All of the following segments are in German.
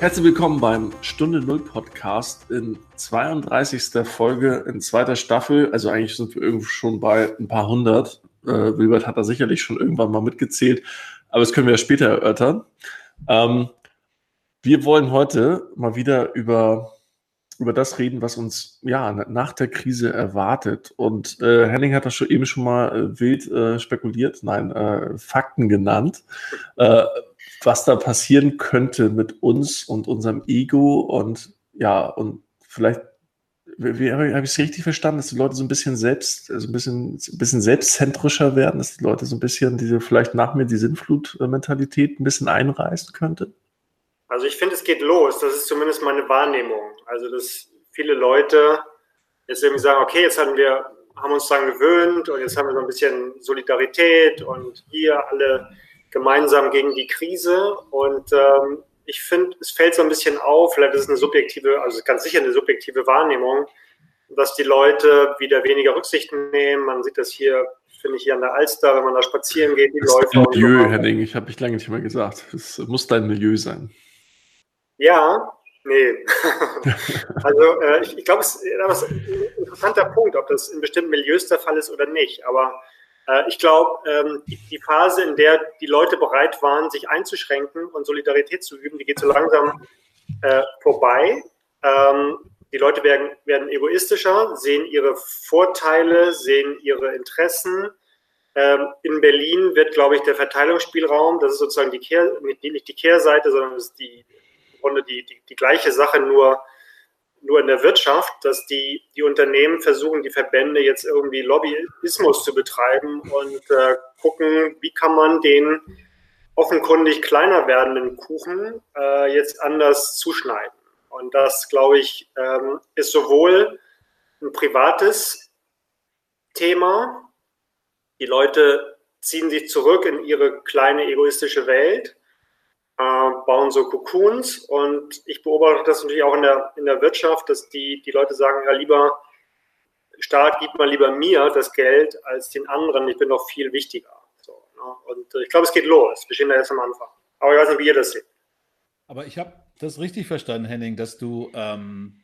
Herzlich willkommen beim Stunde Null Podcast in 32. Folge in zweiter Staffel. Also eigentlich sind wir irgendwo schon bei ein paar hundert. Äh, Wilbert hat da sicherlich schon irgendwann mal mitgezählt, aber das können wir ja später erörtern. Ähm, wir wollen heute mal wieder über, über das reden, was uns ja nach der Krise erwartet. Und äh, Henning hat das schon eben schon mal äh, wild äh, spekuliert, nein, äh, Fakten genannt. Was da passieren könnte mit uns und unserem Ego und ja, und vielleicht, habe ich es richtig verstanden, dass die Leute so ein bisschen selbst, so ein bisschen, ein bisschen selbstzentrischer werden, dass die Leute so ein bisschen diese, vielleicht nach mir die Sinnflut-Mentalität ein bisschen einreißen könnte? Also ich finde, es geht los. Das ist zumindest meine Wahrnehmung. Also, dass viele Leute jetzt irgendwie sagen, okay, jetzt haben wir, haben uns daran gewöhnt und jetzt haben wir so ein bisschen Solidarität und hier alle gemeinsam gegen die Krise. Und ähm, ich finde, es fällt so ein bisschen auf, vielleicht ist es eine subjektive, also ganz sicher eine subjektive Wahrnehmung, dass die Leute wieder weniger Rücksichten nehmen. Man sieht das hier, finde ich, hier an der Alster, wenn man da spazieren geht, die das Läufer. Ist Milieu, so. Henning, ich habe ich lange nicht mehr gesagt. Es muss dein Milieu sein. Ja, nee. also äh, ich, ich glaube, es ist ein interessanter Punkt, ob das in bestimmten Milieus der Fall ist oder nicht. Aber äh, ich glaube, ähm, die, Phase, in der die Leute bereit waren, sich einzuschränken und Solidarität zu üben, die geht so langsam äh, vorbei. Ähm, die Leute werden, werden egoistischer, sehen ihre Vorteile, sehen ihre Interessen. Ähm, in Berlin wird, glaube ich, der Verteilungsspielraum, das ist sozusagen die Kehr, nicht die Kehrseite, sondern das ist die, die, die, die gleiche Sache, nur nur in der Wirtschaft, dass die, die Unternehmen versuchen, die Verbände jetzt irgendwie Lobbyismus zu betreiben und äh, gucken, wie kann man den offenkundig kleiner werdenden Kuchen äh, jetzt anders zuschneiden. Und das, glaube ich, ähm, ist sowohl ein privates Thema, die Leute ziehen sich zurück in ihre kleine egoistische Welt äh, bauen so Cocoons und ich beobachte das natürlich auch in der, in der Wirtschaft, dass die, die Leute sagen, ja lieber, Staat gibt mal lieber mir das Geld als den anderen, ich bin doch viel wichtiger. So, ne? Und äh, ich glaube, es geht los, wir stehen da jetzt am Anfang. Aber ich weiß nicht, wie ihr das seht. Aber ich habe das richtig verstanden, Henning, dass du, ähm,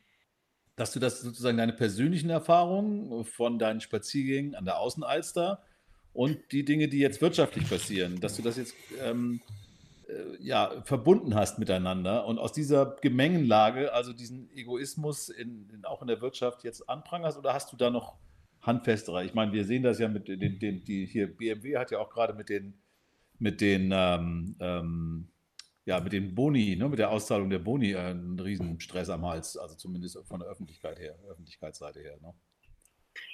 dass du das sozusagen deine persönlichen Erfahrungen von deinen Spaziergängen an der Außenalster und die Dinge, die jetzt wirtschaftlich passieren, dass du das jetzt ähm, äh, ja, verbunden hast miteinander und aus dieser Gemengenlage, also diesen Egoismus in, in, auch in der Wirtschaft jetzt anprangerst oder hast du da noch handfestere? Ich meine, wir sehen das ja mit den, den die hier, BMW hat ja auch gerade mit den, mit den, ähm, ähm, ja, mit den Boni, ne, mit der Auszahlung der Boni äh, einen riesen Stress am Hals, also zumindest von der Öffentlichkeit her, Öffentlichkeitsseite her. Ne?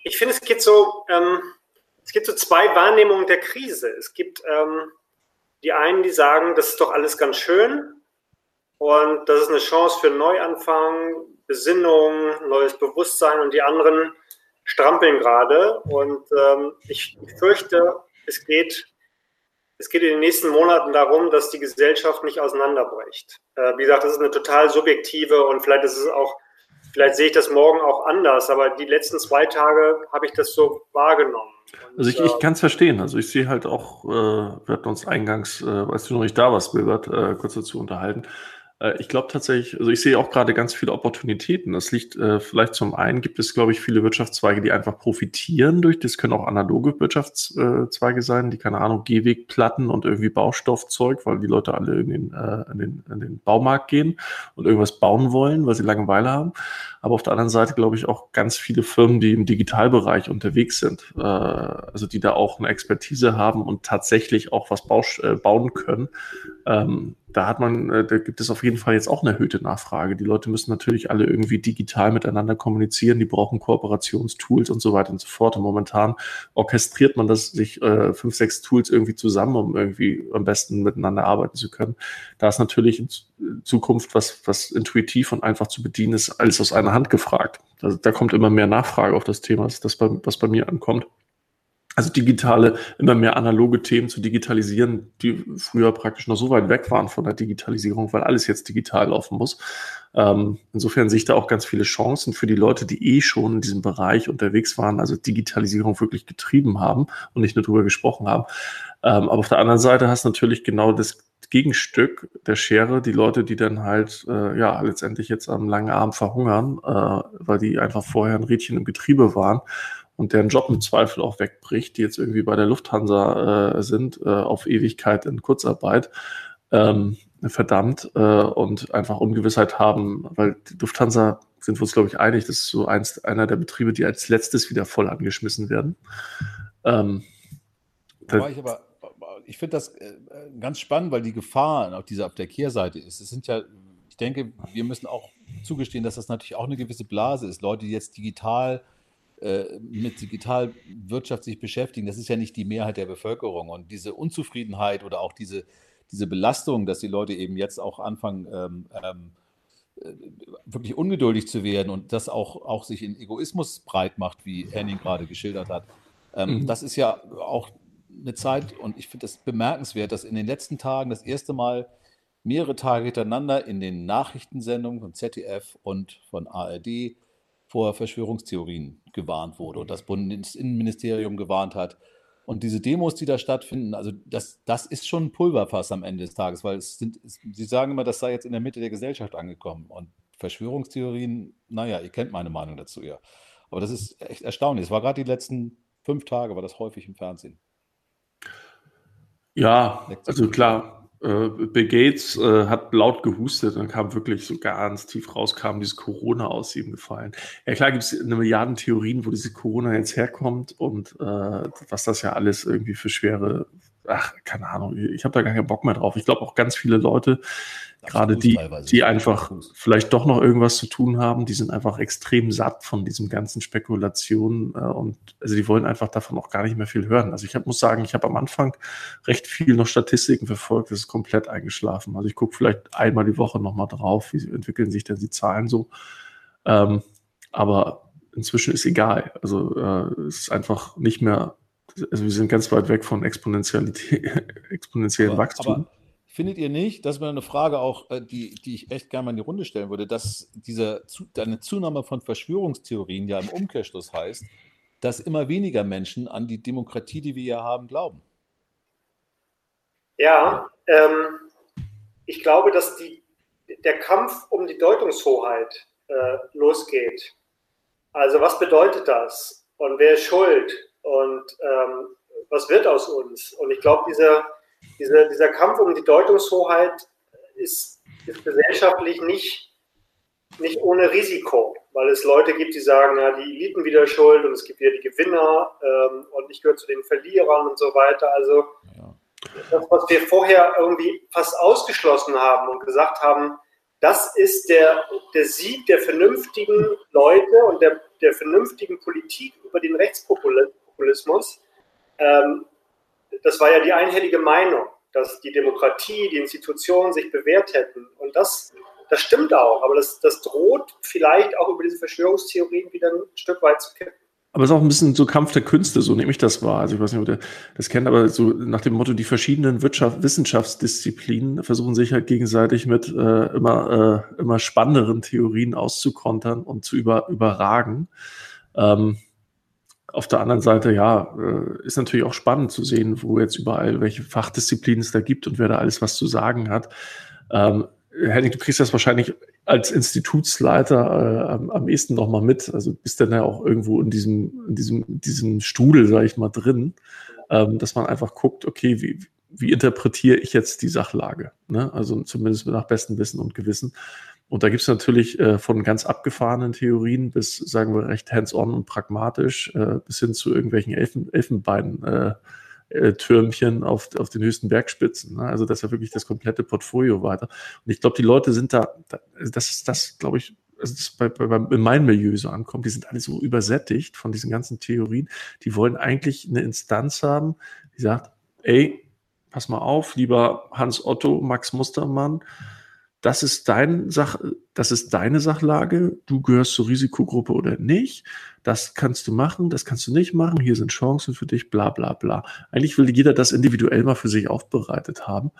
Ich finde, es gibt so, ähm, es gibt so zwei Wahrnehmungen der Krise. Es gibt ähm, die einen, die sagen, das ist doch alles ganz schön und das ist eine Chance für Neuanfang, Besinnung, neues Bewusstsein und die anderen strampeln gerade. Und ähm, ich, fürchte, es geht, es geht in den nächsten Monaten darum, dass die Gesellschaft nicht auseinanderbricht. Äh, wie gesagt, das ist eine total subjektive und vielleicht ist es auch, vielleicht sehe ich das morgen auch anders, aber die letzten zwei Tage habe ich das so wahrgenommen. Also ich, ich kann es verstehen. Also ich sehe halt auch, äh, wir hatten uns eingangs, äh, als du noch nicht da warst, Wilbert, äh, kurz dazu unterhalten. Äh, ich glaube tatsächlich, also ich sehe auch gerade ganz viele Opportunitäten. Das liegt äh, vielleicht zum einen, gibt es, glaube ich, viele Wirtschaftszweige, die einfach profitieren durch, das können auch analoge Wirtschaftszweige sein, die, keine Ahnung, Gehwegplatten und irgendwie Baustoffzeug, weil die Leute alle in den, äh, in den, in den Baumarkt gehen und irgendwas bauen wollen, weil sie Langeweile haben. Aber auf der anderen Seite, glaube ich, auch ganz viele Firmen, die im Digitalbereich unterwegs sind, äh, also die da auch eine Expertise haben und tatsächlich auch was äh, bauen können. Ähm, da hat man, äh, da gibt es auf jeden Fall jetzt auch eine erhöhte Nachfrage. Die Leute müssen natürlich alle irgendwie digital miteinander kommunizieren, die brauchen Kooperationstools und so weiter und so fort. Und momentan orchestriert man das sich äh, fünf, sechs Tools irgendwie zusammen, um irgendwie am besten miteinander arbeiten zu können. Da ist natürlich in Zukunft was, was intuitiv und einfach zu bedienen ist, alles aus einer Hand gefragt. Also da kommt immer mehr Nachfrage auf das Thema, das bei, was bei mir ankommt also digitale, immer mehr analoge Themen zu digitalisieren, die früher praktisch noch so weit weg waren von der Digitalisierung, weil alles jetzt digital laufen muss. Ähm, insofern sehe ich da auch ganz viele Chancen für die Leute, die eh schon in diesem Bereich unterwegs waren, also Digitalisierung wirklich getrieben haben und nicht nur darüber gesprochen haben. Ähm, aber auf der anderen Seite hast du natürlich genau das Gegenstück der Schere die Leute, die dann halt äh, ja letztendlich jetzt am langen Arm verhungern, äh, weil die einfach vorher ein Rädchen im Getriebe waren und deren Job im Zweifel auch wegbricht, die jetzt irgendwie bei der Lufthansa äh, sind, äh, auf Ewigkeit in Kurzarbeit. Ähm, verdammt äh, und einfach Ungewissheit haben, weil die Lufthansa sind wir uns, glaube ich, einig, das ist so eins, einer der Betriebe, die als letztes wieder voll angeschmissen werden. Ähm, ich aber, ich finde das äh, ganz spannend, weil die Gefahr auf dieser auf der Kehrseite ist. Es sind ja, ich denke, wir müssen auch zugestehen, dass das natürlich auch eine gewisse Blase ist. Leute, die jetzt digital äh, mit Digitalwirtschaft sich beschäftigen, das ist ja nicht die Mehrheit der Bevölkerung. Und diese Unzufriedenheit oder auch diese, diese Belastung, dass die Leute eben jetzt auch anfangen, ähm, ähm, äh, wirklich ungeduldig zu werden und das auch, auch sich in Egoismus breit macht, wie Henning gerade geschildert hat. Ähm, mhm. Das ist ja auch eine Zeit, und ich finde es bemerkenswert, dass in den letzten Tagen das erste Mal mehrere Tage hintereinander in den Nachrichtensendungen von ZDF und von ARD vor Verschwörungstheorien gewarnt wurde und das Bundesinnenministerium gewarnt hat. Und diese Demos, die da stattfinden, also das, das ist schon ein Pulverfass am Ende des Tages, weil es sind, es, Sie sagen immer, das sei jetzt in der Mitte der Gesellschaft angekommen. Und Verschwörungstheorien, naja, ihr kennt meine Meinung dazu ja. Aber das ist echt erstaunlich. Es war gerade die letzten fünf Tage, war das häufig im Fernsehen. Ja, also klar, äh, Bill Gates äh, hat laut gehustet und kam wirklich so ganz tief raus, kam dieses Corona aus ihm gefallen. Ja klar gibt es eine Milliarden Theorien, wo diese Corona jetzt herkommt und äh, was das ja alles irgendwie für schwere, ach, keine Ahnung, ich habe da gar keinen Bock mehr drauf. Ich glaube auch ganz viele Leute, Gerade die, die einfach vielleicht doch noch irgendwas zu tun haben, die sind einfach extrem satt von diesem ganzen Spekulationen äh, und also die wollen einfach davon auch gar nicht mehr viel hören. Also ich hab, muss sagen, ich habe am Anfang recht viel noch Statistiken verfolgt, das ist komplett eingeschlafen. Also ich gucke vielleicht einmal die Woche nochmal drauf, wie entwickeln sich denn die Zahlen so. Ähm, aber inzwischen ist egal. Also äh, es ist einfach nicht mehr, also wir sind ganz weit weg von Exponentialität, exponentiellen aber, Wachstum. Aber Findet ihr nicht, das wäre eine Frage auch, äh, die, die ich echt gerne mal in die Runde stellen würde, dass diese eine Zunahme von Verschwörungstheorien ja im Umkehrschluss heißt, dass immer weniger Menschen an die Demokratie, die wir hier haben, glauben? Ja, ähm, ich glaube, dass die, der Kampf um die Deutungshoheit äh, losgeht. Also was bedeutet das? Und wer ist schuld? Und ähm, was wird aus uns? Und ich glaube, dieser diese, dieser Kampf um die Deutungshoheit ist, ist gesellschaftlich nicht, nicht ohne Risiko, weil es Leute gibt, die sagen, ja, die Eliten wieder schuld und es gibt wieder die Gewinner ähm, und ich gehöre zu den Verlierern und so weiter. Also ja. das, was wir vorher irgendwie fast ausgeschlossen haben und gesagt haben, das ist der, der Sieg der vernünftigen Leute und der, der vernünftigen Politik über den Rechtspopulismus. Ähm, das war ja die einhellige Meinung, dass die Demokratie, die Institutionen sich bewährt hätten. Und das, das stimmt auch, aber das, das droht vielleicht auch über diese Verschwörungstheorien wieder ein Stück weit zu kippen. Aber es ist auch ein bisschen so Kampf der Künste, so nehme ich das wahr. Also ich weiß nicht, ob ihr das kennt, aber so nach dem Motto, die verschiedenen Wirtschaft, Wissenschaftsdisziplinen versuchen sich halt gegenseitig mit äh, immer, äh, immer spannenderen Theorien auszukontern und zu über, überragen. Ähm, auf der anderen Seite, ja, äh, ist natürlich auch spannend zu sehen, wo jetzt überall welche Fachdisziplinen es da gibt und wer da alles was zu sagen hat. Ähm, Henning, du kriegst das wahrscheinlich als Institutsleiter äh, am, am ehesten noch mal mit. Also bist dann ja auch irgendwo in diesem, in diesem, diesem Strudel, sage ich mal, drin, ähm, dass man einfach guckt, okay, wie, wie interpretiere ich jetzt die Sachlage? Ne? Also zumindest nach bestem Wissen und Gewissen. Und da gibt es natürlich äh, von ganz abgefahrenen Theorien bis, sagen wir, recht hands-on und pragmatisch, äh, bis hin zu irgendwelchen Elfen, Elfenbein-Türmchen äh, auf, auf den höchsten Bergspitzen. Ne? Also das ist ja wirklich das komplette Portfolio weiter. Und ich glaube, die Leute sind da, da also das ist das, glaube ich, also das bei, bei, in meinem Milieu so ankommt, die sind alle so übersättigt von diesen ganzen Theorien. Die wollen eigentlich eine Instanz haben, die sagt, ey, pass mal auf, lieber Hans Otto, Max Mustermann, das ist dein Sach, das ist deine Sachlage. Du gehörst zur Risikogruppe oder nicht. Das kannst du machen, das kannst du nicht machen. Hier sind Chancen für dich, bla, bla, bla. Eigentlich will jeder das individuell mal für sich aufbereitet haben.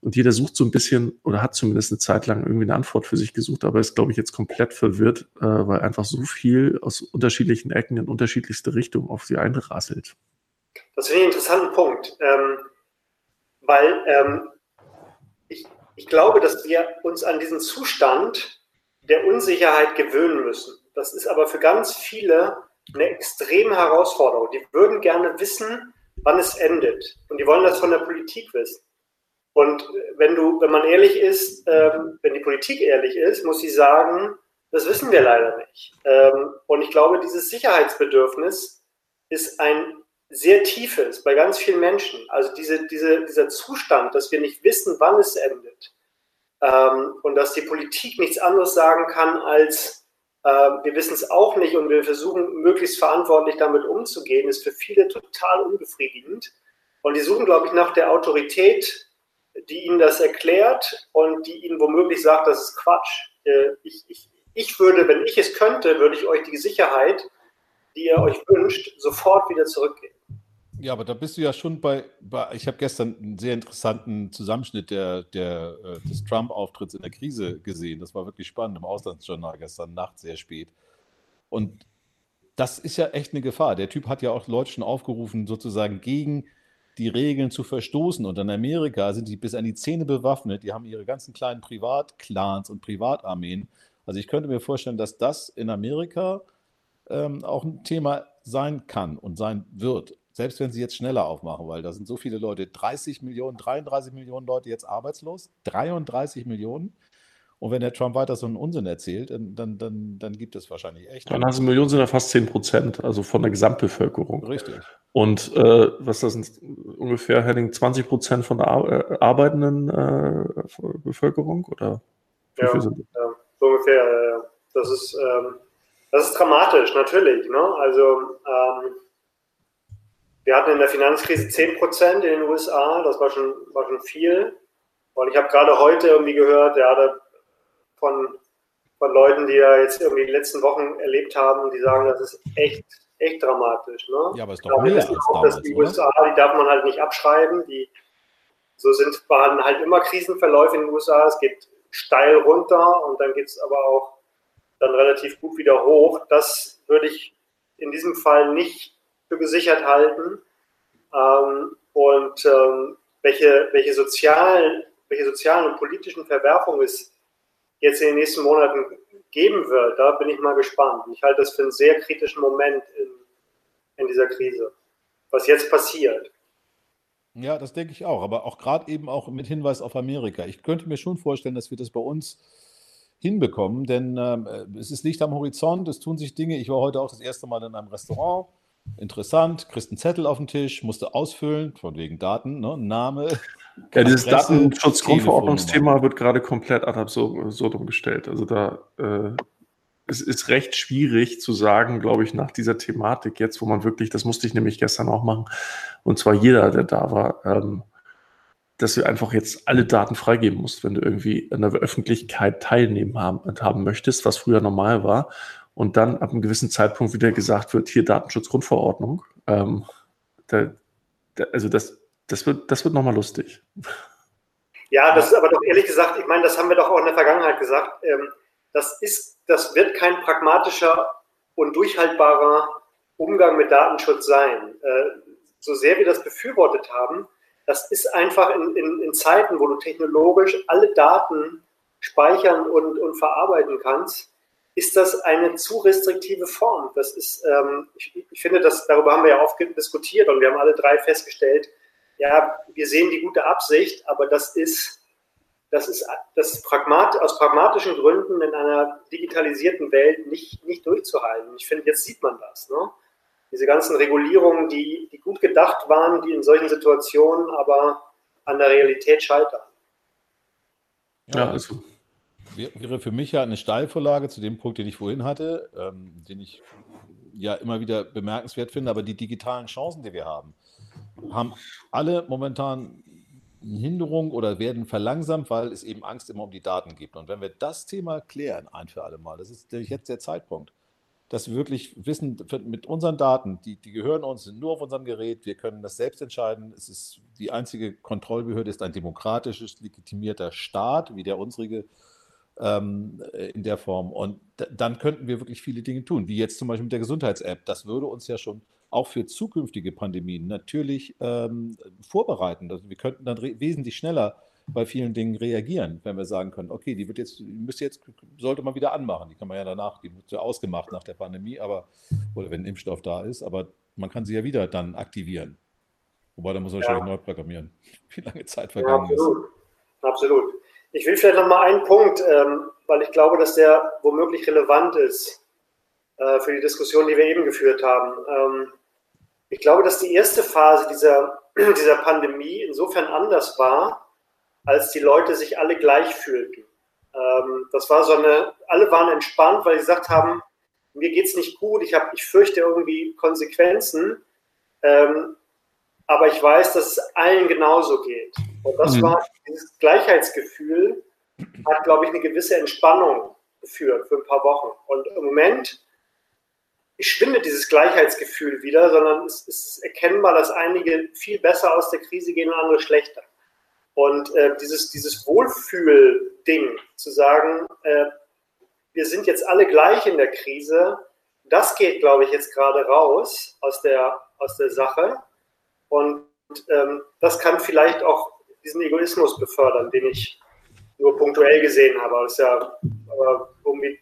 Und jeder sucht so ein bisschen oder hat zumindest eine Zeit lang irgendwie eine Antwort für sich gesucht, aber ist, glaube ich, jetzt komplett verwirrt, äh, weil einfach so viel aus unterschiedlichen Ecken in unterschiedlichste Richtungen auf sie einrasselt. Das finde ich einen interessanten Punkt, ähm, weil ähm, ich glaube, dass wir uns an diesen Zustand der Unsicherheit gewöhnen müssen. Das ist aber für ganz viele eine extreme Herausforderung. Die würden gerne wissen, wann es endet. Und die wollen das von der Politik wissen. Und wenn du, wenn man ehrlich ist, ähm, wenn die Politik ehrlich ist, muss sie sagen, das wissen wir leider nicht. Ähm, und ich glaube, dieses Sicherheitsbedürfnis ist ein sehr tiefes bei ganz vielen Menschen. Also diese, diese, dieser Zustand, dass wir nicht wissen, wann es endet. Ähm, und dass die Politik nichts anderes sagen kann als, äh, wir wissen es auch nicht und wir versuchen möglichst verantwortlich damit umzugehen, ist für viele total unbefriedigend. Und die suchen, glaube ich, nach der Autorität, die ihnen das erklärt und die ihnen womöglich sagt, das ist Quatsch. Äh, ich, ich, ich würde, wenn ich es könnte, würde ich euch die Sicherheit, die ihr euch wünscht, sofort wieder zurückgeben. Ja, aber da bist du ja schon bei, bei ich habe gestern einen sehr interessanten Zusammenschnitt der, der, äh, des Trump-Auftritts in der Krise gesehen. Das war wirklich spannend im Auslandsjournal gestern Nacht, sehr spät. Und das ist ja echt eine Gefahr. Der Typ hat ja auch Leute schon aufgerufen, sozusagen gegen die Regeln zu verstoßen. Und in Amerika sind die bis an die Zähne bewaffnet. Die haben ihre ganzen kleinen Privatclans und Privatarmeen. Also ich könnte mir vorstellen, dass das in Amerika ähm, auch ein Thema sein kann und sein wird. Selbst wenn sie jetzt schneller aufmachen, weil da sind so viele Leute, 30 Millionen, 33 Millionen Leute jetzt arbeitslos, 33 Millionen. Und wenn der Trump weiter so einen Unsinn erzählt, dann, dann, dann gibt es wahrscheinlich echt. 33 Millionen sind ja fast 10 Prozent, also von der Gesamtbevölkerung. Richtig. Und äh, was das sind ungefähr, Henning, 20 Prozent von der Ar äh, arbeitenden äh, Bevölkerung? Oder ja, ja, so ungefähr. Das ist, ähm, das ist dramatisch, natürlich. Ne? Also ähm, wir hatten in der Finanzkrise 10 Prozent in den USA, das war schon, war schon viel. Und ich habe gerade heute irgendwie gehört, ja, von, von Leuten, die ja jetzt irgendwie die letzten Wochen erlebt haben, die sagen, das ist echt, echt dramatisch. Ne? Ja, aber es ist doch mehr als auch, damals, die USA, die darf man halt nicht abschreiben. Die, so sind waren halt immer Krisenverläufe in den USA. Es geht steil runter und dann geht es aber auch dann relativ gut wieder hoch. Das würde ich in diesem Fall nicht für gesichert halten. Ähm, und ähm, welche, welche, sozialen, welche sozialen und politischen Verwerfungen es jetzt in den nächsten Monaten geben wird, da bin ich mal gespannt. Ich halte das für einen sehr kritischen Moment in, in dieser Krise, was jetzt passiert. Ja, das denke ich auch, aber auch gerade eben auch mit Hinweis auf Amerika. Ich könnte mir schon vorstellen, dass wir das bei uns hinbekommen, denn ähm, es ist Licht am Horizont, es tun sich Dinge. Ich war heute auch das erste Mal in einem Restaurant Interessant, kriegst einen Zettel auf den Tisch, musst du ausfüllen, von wegen Daten, ne? Name. Ja, dieses Datenschutzgrundverordnungsthema wird gerade komplett ad absurdum gestellt. Also da äh, es ist recht schwierig zu sagen, glaube ich, nach dieser Thematik jetzt, wo man wirklich, das musste ich nämlich gestern auch machen, und zwar jeder, der da war, ähm, dass du einfach jetzt alle Daten freigeben musst, wenn du irgendwie an der Öffentlichkeit teilnehmen haben, haben möchtest, was früher normal war und dann ab einem gewissen Zeitpunkt wieder gesagt wird, hier Datenschutzgrundverordnung. Ähm, da, da, also das, das wird, das wird nochmal lustig. Ja, das ist aber doch ehrlich gesagt, ich meine, das haben wir doch auch in der Vergangenheit gesagt, ähm, das ist, das wird kein pragmatischer und durchhaltbarer Umgang mit Datenschutz sein. Äh, so sehr wir das befürwortet haben, das ist einfach in, in, in Zeiten, wo du technologisch alle Daten speichern und, und verarbeiten kannst, ist das eine zu restriktive Form. Das ist, ähm, ich, ich, finde, dass, darüber haben wir ja oft diskutiert und wir haben alle drei festgestellt, ja, wir sehen die gute Absicht, aber das ist, das ist, das ist pragmat, aus pragmatischen Gründen in einer digitalisierten Welt nicht, nicht durchzuhalten. Ich finde, jetzt sieht man das. Ne? Diese ganzen Regulierungen, die, die gut gedacht waren, die in solchen Situationen aber an der Realität scheitern. Ja, also wäre für mich ja eine Steilvorlage zu dem Punkt, den ich vorhin hatte, ähm, den ich ja immer wieder bemerkenswert finde, aber die digitalen Chancen, die wir haben, haben alle momentan eine Hinderung oder werden verlangsamt, weil es eben Angst immer um die Daten gibt. Und wenn wir das Thema klären, ein für alle Mal, das ist jetzt der Zeitpunkt, dass wir wirklich wissen, mit unseren Daten, die, die gehören uns, sind nur auf unserem Gerät, wir können das selbst entscheiden. Es ist die einzige Kontrollbehörde ist ein demokratisches, legitimierter Staat, wie der unsrige ähm, äh, in der Form. Und dann könnten wir wirklich viele Dinge tun, wie jetzt zum Beispiel mit der Gesundheits-App. Das würde uns ja schon auch für zukünftige Pandemien natürlich ähm, vorbereiten. Also wir könnten dann wesentlich schneller bei vielen Dingen reagieren, wenn wir sagen können, okay, die wird jetzt, die müsste jetzt, sollte man wieder anmachen. Die kann man ja danach, die wird ja ausgemacht nach der Pandemie, aber, oder wenn ein Impfstoff da ist, aber man kann sie ja wieder dann aktivieren. Wobei, da muss man ja. wahrscheinlich neu programmieren, wie lange Zeit vergangen ja, absolut. ist. Absolut. Ich will vielleicht noch mal einen Punkt, ähm, weil ich glaube, dass der womöglich relevant ist äh, für die Diskussion, die wir eben geführt haben. Ähm, ich glaube, dass die erste Phase dieser, dieser Pandemie insofern anders war, als die Leute sich alle gleich fühlten. Ähm, das war so eine, alle waren entspannt, weil sie gesagt haben, mir geht es nicht gut, ich, hab, ich fürchte irgendwie Konsequenzen, ähm, aber ich weiß, dass es allen genauso geht. Und das mhm. war dieses Gleichheitsgefühl, hat, glaube ich, eine gewisse Entspannung geführt für ein paar Wochen. Und im Moment schwindet dieses Gleichheitsgefühl wieder, sondern es, ist erkennbar, dass einige viel besser aus der Krise gehen und andere schlechter. Und äh, dieses, dieses Wohlfühl-Ding, zu sagen, äh, wir sind jetzt alle gleich in der Krise, das geht, glaube ich, jetzt gerade raus aus der, aus der Sache. Und ähm, das kann vielleicht auch diesen Egoismus befördern, den ich nur punktuell gesehen habe. Das ist ja aber irgendwie,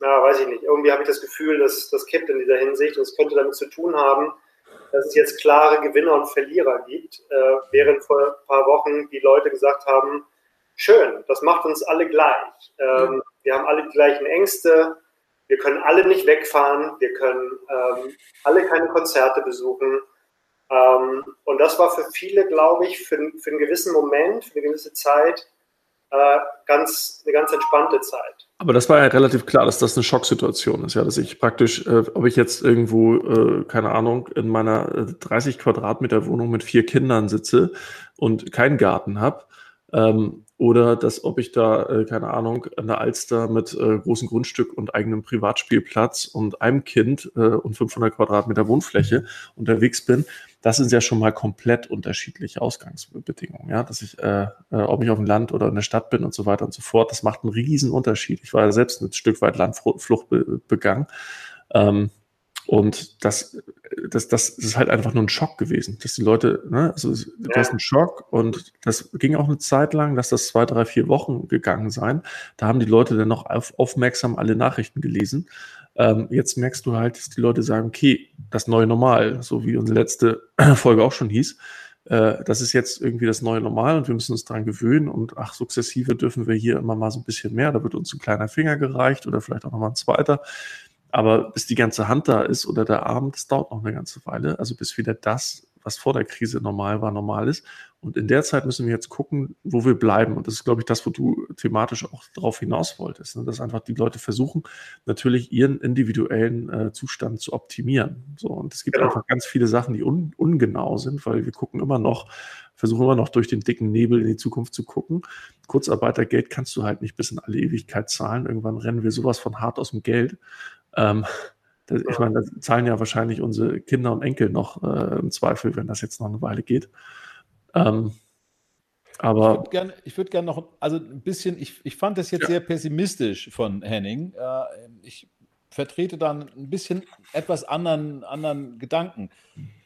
na, weiß ich nicht, irgendwie habe ich das Gefühl, dass das kippt in dieser Hinsicht und es könnte damit zu tun haben, dass es jetzt klare Gewinner und Verlierer gibt, äh, während vor ein paar Wochen die Leute gesagt haben, schön, das macht uns alle gleich. Ähm, wir haben alle die gleichen Ängste, wir können alle nicht wegfahren, wir können ähm, alle keine Konzerte besuchen. Ähm, und das war für viele, glaube ich, für, für einen gewissen Moment, für eine gewisse Zeit, äh, ganz, eine ganz entspannte Zeit. Aber das war ja relativ klar, dass das eine Schocksituation ist, ja, dass ich praktisch, äh, ob ich jetzt irgendwo, äh, keine Ahnung, in meiner 30 äh, Quadratmeter Wohnung mit vier Kindern sitze und keinen Garten habe, ähm, oder dass, ob ich da, äh, keine Ahnung, an der Alster mit äh, großem Grundstück und eigenem Privatspielplatz und einem Kind äh, und 500 Quadratmeter Wohnfläche unterwegs bin, das sind ja schon mal komplett unterschiedliche Ausgangsbedingungen. Ja, dass ich, äh, äh, ob ich auf dem Land oder in der Stadt bin und so weiter und so fort, das macht einen riesen Unterschied. Ich war ja selbst ein Stück weit Landflucht be begangen. Ähm, und das, das, das ist halt einfach nur ein Schock gewesen, dass die Leute, ne, also du hast einen Schock und das ging auch eine Zeit lang, dass das zwei, drei, vier Wochen gegangen sein. Da haben die Leute dann noch auf, aufmerksam alle Nachrichten gelesen. Ähm, jetzt merkst du halt, dass die Leute sagen, okay, das neue Normal, so wie unsere letzte Folge auch schon hieß, äh, das ist jetzt irgendwie das neue Normal und wir müssen uns daran gewöhnen und ach, sukzessive dürfen wir hier immer mal so ein bisschen mehr, da wird uns ein kleiner Finger gereicht oder vielleicht auch nochmal ein zweiter. Aber bis die ganze Hand da ist oder der Arm, das dauert noch eine ganze Weile. Also bis wieder das was vor der Krise normal war, normal ist. Und in der Zeit müssen wir jetzt gucken, wo wir bleiben. Und das ist, glaube ich, das, wo du thematisch auch drauf hinaus wolltest. Ne? Dass einfach die Leute versuchen, natürlich ihren individuellen äh, Zustand zu optimieren. So, und es gibt genau. einfach ganz viele Sachen, die un ungenau sind, weil wir gucken immer noch, versuchen immer noch durch den dicken Nebel in die Zukunft zu gucken. Kurzarbeitergeld kannst du halt nicht bis in alle Ewigkeit zahlen. Irgendwann rennen wir sowas von hart aus dem Geld. Ähm, das, ich meine, da zahlen ja wahrscheinlich unsere Kinder und Enkel noch äh, im Zweifel, wenn das jetzt noch eine Weile geht. Ähm, aber ich würde gerne würd gern noch, also ein bisschen, ich, ich fand das jetzt ja. sehr pessimistisch von Henning. Äh, ich vertrete dann ein bisschen etwas anderen, anderen Gedanken.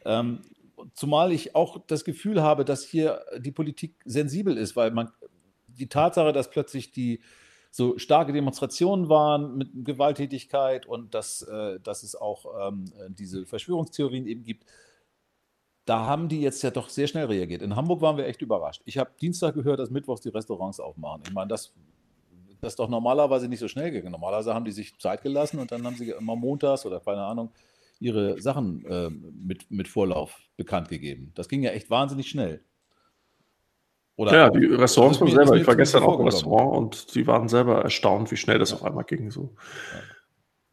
Ähm, zumal ich auch das Gefühl habe, dass hier die Politik sensibel ist, weil man die Tatsache, dass plötzlich die so starke Demonstrationen waren mit Gewalttätigkeit und dass, äh, dass es auch ähm, diese Verschwörungstheorien eben gibt. Da haben die jetzt ja doch sehr schnell reagiert. In Hamburg waren wir echt überrascht. Ich habe Dienstag gehört, dass Mittwochs die Restaurants aufmachen. Ich meine, das, das ist doch normalerweise nicht so schnell gegangen. Normalerweise haben die sich Zeit gelassen und dann haben sie immer montags oder keine Ahnung ihre Sachen äh, mit, mit Vorlauf bekannt gegeben. Das ging ja echt wahnsinnig schnell. Oder ja, die Restaurants waren selber. Ich war gestern auch im Restaurant und die waren selber erstaunt, wie schnell das ja. auf einmal ging. So.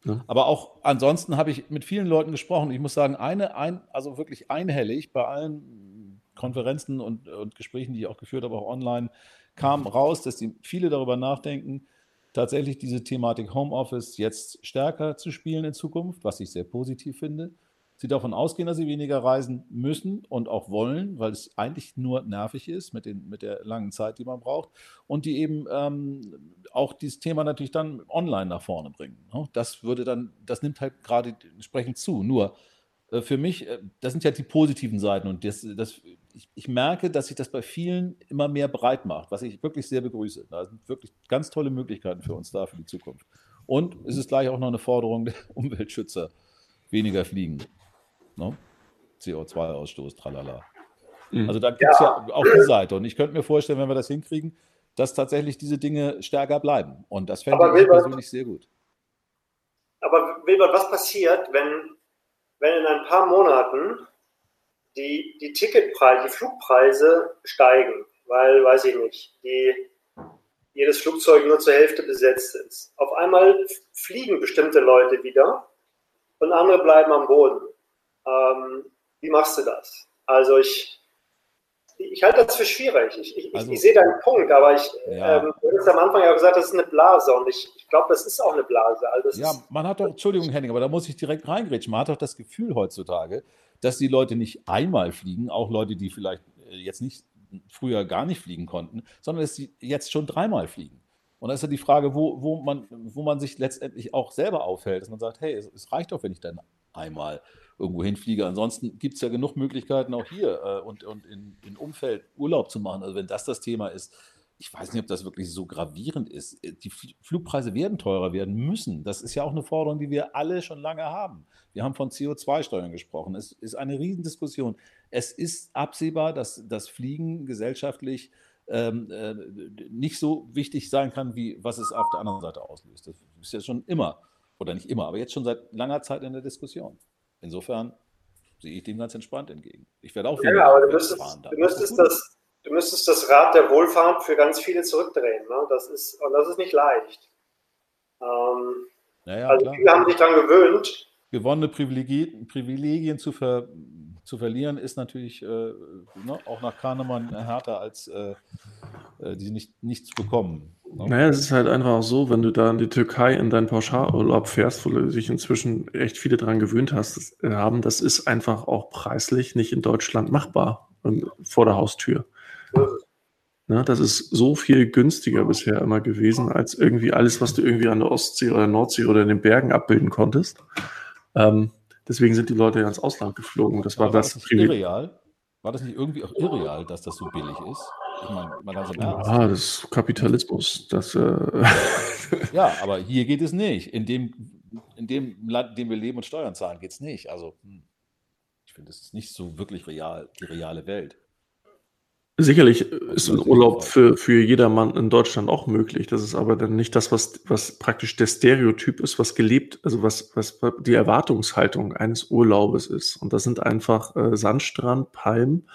Ja. Ne? Aber auch ansonsten habe ich mit vielen Leuten gesprochen. Ich muss sagen, eine, ein, also wirklich einhellig bei allen Konferenzen und, und Gesprächen, die ich auch geführt habe, auch online, kam raus, dass die viele darüber nachdenken, tatsächlich diese Thematik Homeoffice jetzt stärker zu spielen in Zukunft, was ich sehr positiv finde sie davon ausgehen, dass sie weniger reisen müssen und auch wollen, weil es eigentlich nur nervig ist mit, den, mit der langen Zeit, die man braucht. Und die eben ähm, auch dieses Thema natürlich dann online nach vorne bringen. Ne? Das würde dann, das nimmt halt gerade entsprechend zu. Nur äh, für mich, äh, das sind ja die positiven Seiten und das, das ich, ich, merke, dass sich das bei vielen immer mehr breit macht, was ich wirklich sehr begrüße. Da sind wirklich ganz tolle Möglichkeiten für uns da für die Zukunft. Und es ist gleich auch noch eine Forderung der Umweltschützer, weniger fliegen. No? Ne? CO2-Ausstoß, tralala. Mhm. Also da gibt es ja. ja auch die Seite. Und ich könnte mir vorstellen, wenn wir das hinkriegen, dass tatsächlich diese Dinge stärker bleiben. Und das fände ich Wilbert, persönlich sehr gut. Aber Wilbert, was passiert, wenn, wenn in ein paar Monaten die, die Ticketpreise, die Flugpreise steigen? Weil, weiß ich nicht, die, jedes Flugzeug nur zur Hälfte besetzt ist. Auf einmal fliegen bestimmte Leute wieder und andere bleiben am Boden. Ähm, wie machst du das? Also ich, ich halte das für schwierig. Ich, ich, also, ich sehe deinen Punkt, aber ich, ja. ähm, du hast am Anfang ja gesagt, das ist eine Blase und ich, ich glaube, das ist auch eine Blase. Also ja, man hat doch, Entschuldigung, Henning, aber da muss ich direkt reingrätschen. Man hat doch das Gefühl heutzutage, dass die Leute nicht einmal fliegen, auch Leute, die vielleicht äh, jetzt nicht früher gar nicht fliegen konnten, sondern dass sie jetzt schon dreimal fliegen. Und da ist ja die Frage, wo, wo, man, wo man sich letztendlich auch selber aufhält, dass man sagt, hey, es, es reicht doch, wenn ich dann einmal irgendwo hinfliege. Ansonsten gibt es ja genug Möglichkeiten auch hier äh, und, und in, in Umfeld Urlaub zu machen. Also wenn das das Thema ist, ich weiß nicht, ob das wirklich so gravierend ist. Äh, die Flugpreise werden teurer werden müssen. Das ist ja auch eine Forderung, die wir alle schon lange haben. Wir haben von CO2-Steuern gesprochen. Es ist eine Riesendiskussion. Es ist absehbar, dass das Fliegen gesellschaftlich ähm, äh, nicht so wichtig sein kann, wie was es auf der anderen Seite auslöst. Das ist ja schon immer, oder nicht immer, aber jetzt schon seit langer Zeit in der Diskussion. Insofern sehe ich dem ganz entspannt entgegen. Ich werde auch wieder ja, aber du müsstest, fahren. Du müsstest, das, du müsstest das Rad der Wohlfahrt für ganz viele zurückdrehen. Ne? Das ist, und das ist nicht leicht. Ähm, naja, also klar. viele haben sich daran gewöhnt. Gewonnene Privilegien, Privilegien zu, ver, zu verlieren, ist natürlich äh, ne, auch nach Kahnemann härter als äh, äh die nicht, nichts bekommen. Ne? Naja, es ist halt einfach auch so, wenn du da in die Türkei in deinen Pauschalurlaub fährst, wo du dich inzwischen echt viele daran gewöhnt hast, das, äh, haben, das ist einfach auch preislich nicht in Deutschland machbar vor der Haustür. Ne, das ist so viel günstiger bisher immer gewesen, als irgendwie alles, was du irgendwie an der Ostsee oder Nordsee oder in den Bergen abbilden konntest. Ähm, deswegen sind die Leute ja ins Ausland geflogen. Das war, war das, das irreal? War das nicht irgendwie auch irreal, dass das so billig ist? Ich meine, mal ganz im Ernst. Ah, das ist Kapitalismus. Das, äh ja, aber hier geht es nicht. In dem, in dem Land, in dem wir leben und Steuern zahlen, geht es nicht. Also, hm, ich finde, es ist nicht so wirklich real, die reale Welt. Sicherlich ist ein Urlaub für, für jedermann in Deutschland auch möglich. Das ist aber dann nicht das, was, was praktisch der Stereotyp ist, was gelebt, also was, was die Erwartungshaltung eines Urlaubes ist. Und das sind einfach äh, Sandstrand, Palmen,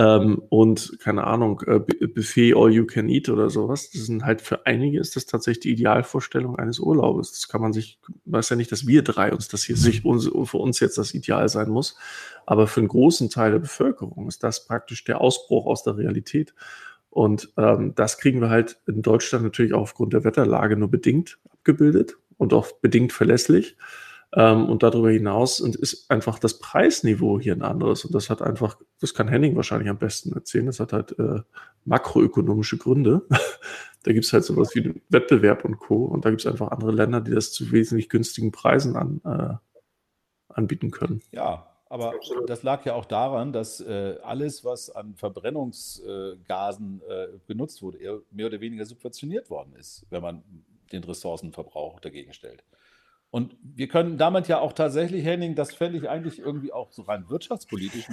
ähm, und keine Ahnung, äh, Buffet All You Can Eat oder sowas. Das sind halt für einige ist das tatsächlich die Idealvorstellung eines Urlaubes. Das kann man sich, weiß ja nicht, dass wir drei uns das hier sich für uns jetzt das Ideal sein muss. Aber für einen großen Teil der Bevölkerung ist das praktisch der Ausbruch aus der Realität. Und ähm, das kriegen wir halt in Deutschland natürlich auch aufgrund der Wetterlage nur bedingt abgebildet und auch bedingt verlässlich. Ähm, und darüber hinaus ist einfach das Preisniveau hier ein anderes. Und das hat einfach, das kann Henning wahrscheinlich am besten erzählen, das hat halt äh, makroökonomische Gründe. da gibt es halt sowas wie Wettbewerb und Co. Und da gibt es einfach andere Länder, die das zu wesentlich günstigen Preisen an, äh, anbieten können. Ja, aber das lag ja auch daran, dass äh, alles, was an Verbrennungsgasen äh, genutzt wurde, mehr oder weniger subventioniert worden ist, wenn man den Ressourcenverbrauch dagegen stellt. Und wir können damit ja auch tatsächlich, Henning, das fände ich eigentlich irgendwie auch so rein wirtschaftspolitisch,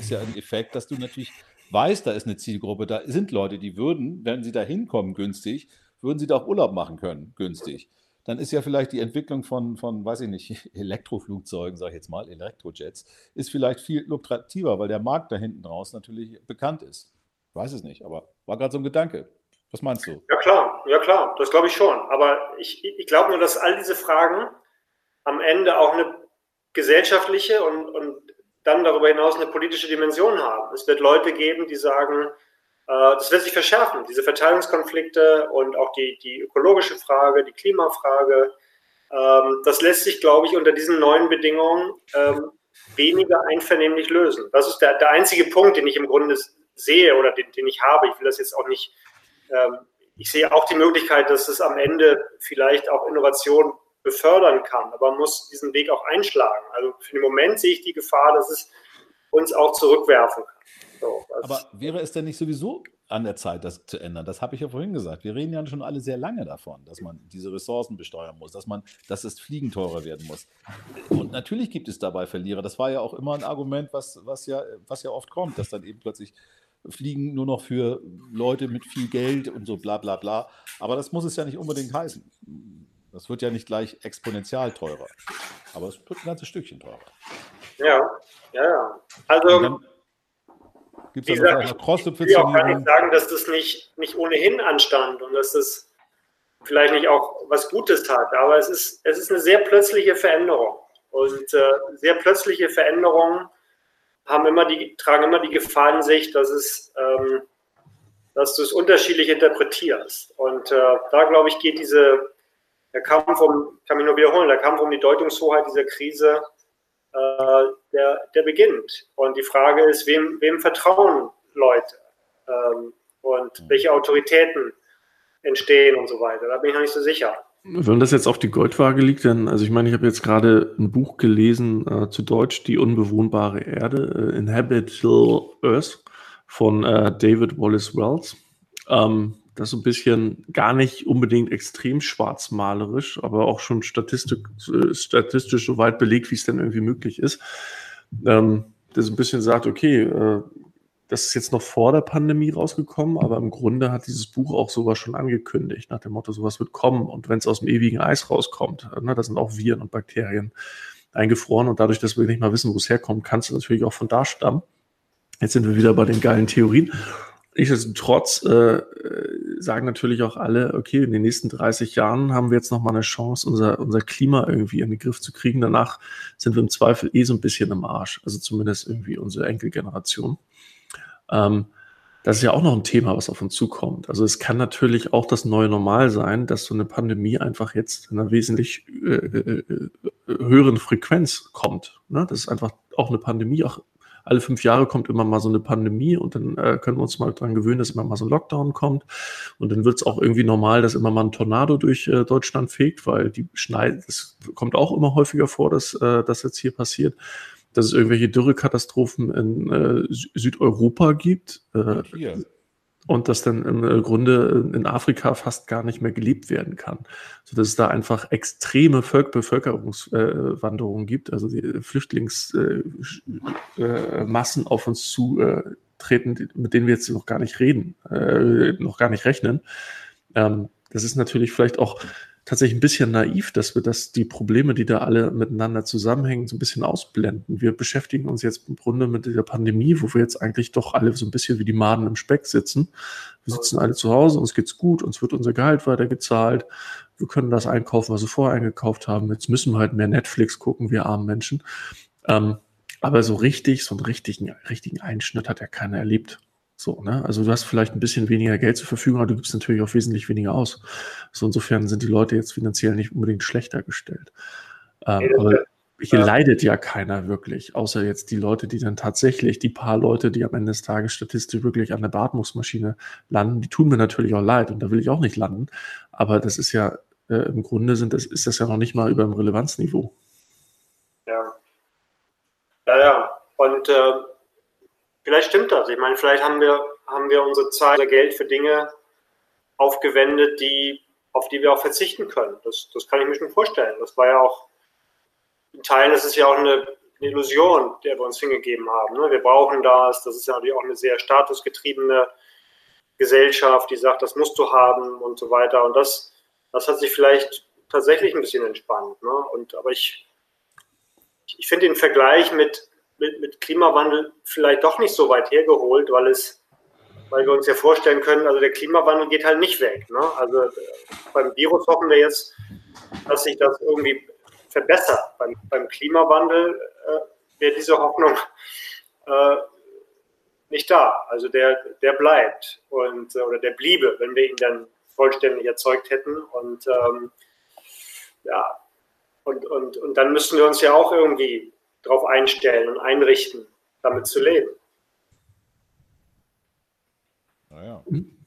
ist ja ein Effekt, dass du natürlich weißt, da ist eine Zielgruppe, da sind Leute, die würden, wenn sie da hinkommen günstig, würden sie da auch Urlaub machen können, günstig. Dann ist ja vielleicht die Entwicklung von, von weiß ich nicht, Elektroflugzeugen, sage ich jetzt mal, Elektrojets, ist vielleicht viel lukrativer, weil der Markt da hinten raus natürlich bekannt ist. Ich weiß es nicht, aber war gerade so ein Gedanke. Was meinst du? Ja klar, ja klar, das glaube ich schon. Aber ich, ich glaube nur, dass all diese Fragen am Ende auch eine gesellschaftliche und, und dann darüber hinaus eine politische Dimension haben. Es wird Leute geben, die sagen, äh, das wird sich verschärfen, diese Verteilungskonflikte und auch die, die ökologische Frage, die Klimafrage. Ähm, das lässt sich, glaube ich, unter diesen neuen Bedingungen ähm, weniger einvernehmlich lösen. Das ist der, der einzige Punkt, den ich im Grunde sehe oder den, den ich habe. Ich will das jetzt auch nicht ich sehe auch die Möglichkeit, dass es am Ende vielleicht auch Innovation befördern kann, aber man muss diesen Weg auch einschlagen. Also für den Moment sehe ich die Gefahr, dass es uns auch zurückwerfen kann. So, Aber wäre es denn nicht sowieso an der Zeit, das zu ändern? Das habe ich ja vorhin gesagt. Wir reden ja schon alle sehr lange davon, dass man diese Ressourcen besteuern muss, dass man, dass das Fliegen teurer werden muss. Und natürlich gibt es dabei Verlierer. Das war ja auch immer ein Argument, was, was, ja, was ja oft kommt, dass dann eben plötzlich Fliegen nur noch für Leute mit viel Geld und so bla bla bla. Aber das muss es ja nicht unbedingt heißen. Das wird ja nicht gleich exponentiell teurer. Aber es wird ein ganzes Stückchen teurer. Ja, ja, ja. Also. Gibt es da noch cross Ich gar nicht sagen, dass das nicht, nicht ohnehin anstand und dass das vielleicht nicht auch was Gutes tat. Aber es ist, es ist eine sehr plötzliche Veränderung. Und äh, sehr plötzliche Veränderungen haben immer die, tragen immer die Gefahr in sich, dass es, ähm, dass du es unterschiedlich interpretierst. Und äh, da, glaube ich, geht diese, der Kampf um, kann mich nur wiederholen, der Kampf um die Deutungshoheit dieser Krise, äh, der, der beginnt. Und die Frage ist, wem, wem vertrauen Leute? Ähm, und mhm. welche Autoritäten entstehen und so weiter. Da bin ich noch nicht so sicher. Wenn das jetzt auf die Goldwaage liegt, dann, also ich meine, ich habe jetzt gerade ein Buch gelesen äh, zu Deutsch, Die unbewohnbare Erde, äh, Inhabitable Earth von äh, David Wallace Wells. Ähm, das ist ein bisschen gar nicht unbedingt extrem schwarzmalerisch, aber auch schon statistisch, äh, statistisch so weit belegt, wie es denn irgendwie möglich ist. Ähm, das ein bisschen sagt, okay, äh, das ist jetzt noch vor der Pandemie rausgekommen, aber im Grunde hat dieses Buch auch sowas schon angekündigt, nach dem Motto, sowas wird kommen. Und wenn es aus dem ewigen Eis rauskommt, ne, da sind auch Viren und Bakterien eingefroren und dadurch, dass wir nicht mal wissen, wo es herkommt, kann es natürlich auch von da stammen. Jetzt sind wir wieder bei den geilen Theorien. Nichtsdestotrotz äh, sagen natürlich auch alle, okay, in den nächsten 30 Jahren haben wir jetzt nochmal eine Chance, unser, unser Klima irgendwie in den Griff zu kriegen. Danach sind wir im Zweifel eh so ein bisschen im Arsch. Also zumindest irgendwie unsere Enkelgeneration. Ähm, das ist ja auch noch ein Thema, was auf uns zukommt. Also es kann natürlich auch das neue Normal sein, dass so eine Pandemie einfach jetzt in einer wesentlich äh, äh, äh höheren Frequenz kommt. Ne? Das ist einfach auch eine Pandemie. Auch alle fünf Jahre kommt immer mal so eine Pandemie und dann äh, können wir uns mal dran gewöhnen, dass immer mal so ein Lockdown kommt. Und dann wird es auch irgendwie normal, dass immer mal ein Tornado durch äh, Deutschland fegt, weil die schneiden, es kommt auch immer häufiger vor, dass äh, das jetzt hier passiert dass es irgendwelche Dürrekatastrophen in äh, Südeuropa gibt. Äh, und dass dann im äh, Grunde in Afrika fast gar nicht mehr gelebt werden kann. Sodass es da einfach extreme Völk Bevölkerungswanderungen äh, gibt, also die Flüchtlingsmassen äh, auf uns zu treten, mit denen wir jetzt noch gar nicht reden, noch gar nicht rechnen. Ähm, das ist natürlich vielleicht auch tatsächlich ein bisschen naiv, dass wir das, die Probleme, die da alle miteinander zusammenhängen, so ein bisschen ausblenden. Wir beschäftigen uns jetzt im Grunde mit dieser Pandemie, wo wir jetzt eigentlich doch alle so ein bisschen wie die Maden im Speck sitzen. Wir sitzen alle zu Hause, uns geht's gut, uns wird unser Gehalt weitergezahlt. Wir können das einkaufen, was wir vorher eingekauft haben. Jetzt müssen wir halt mehr Netflix gucken, wir armen Menschen. Ähm, aber so richtig, so einen richtigen, richtigen Einschnitt hat ja keiner erlebt. So, ne? Also du hast vielleicht ein bisschen weniger Geld zur Verfügung, aber du gibst natürlich auch wesentlich weniger aus. So insofern sind die Leute jetzt finanziell nicht unbedingt schlechter gestellt. Ähm, aber hier ja. leidet ja keiner wirklich, außer jetzt die Leute, die dann tatsächlich, die paar Leute, die am Ende des Tages statistisch wirklich an der Beatmungsmaschine landen, die tun mir natürlich auch leid und da will ich auch nicht landen. Aber das ist ja, äh, im Grunde sind das, ist das ja noch nicht mal über dem Relevanzniveau. Ja. Ja, ja. Und äh, Vielleicht stimmt das. Ich meine, vielleicht haben wir, haben wir unsere Zeit, unser Geld für Dinge aufgewendet, die, auf die wir auch verzichten können. Das, das kann ich mir schon vorstellen. Das war ja auch, in Teilen ist es ja auch eine, eine Illusion, der wir uns hingegeben haben. Ne? Wir brauchen das. Das ist ja natürlich auch eine sehr statusgetriebene Gesellschaft, die sagt, das musst du haben und so weiter. Und das, das hat sich vielleicht tatsächlich ein bisschen entspannt. Ne? Und, aber ich, ich finde den Vergleich mit, mit, mit Klimawandel vielleicht doch nicht so weit hergeholt, weil es weil wir uns ja vorstellen können, also der Klimawandel geht halt nicht weg. Ne? Also beim Virus hoffen wir jetzt, dass sich das irgendwie verbessert. Beim, beim Klimawandel äh, wäre diese Hoffnung äh, nicht da. Also der, der bleibt und, äh, oder der bliebe, wenn wir ihn dann vollständig erzeugt hätten. Und ähm, ja, und, und, und dann müssen wir uns ja auch irgendwie darauf einstellen und einrichten, damit zu leben. Naja. Mhm.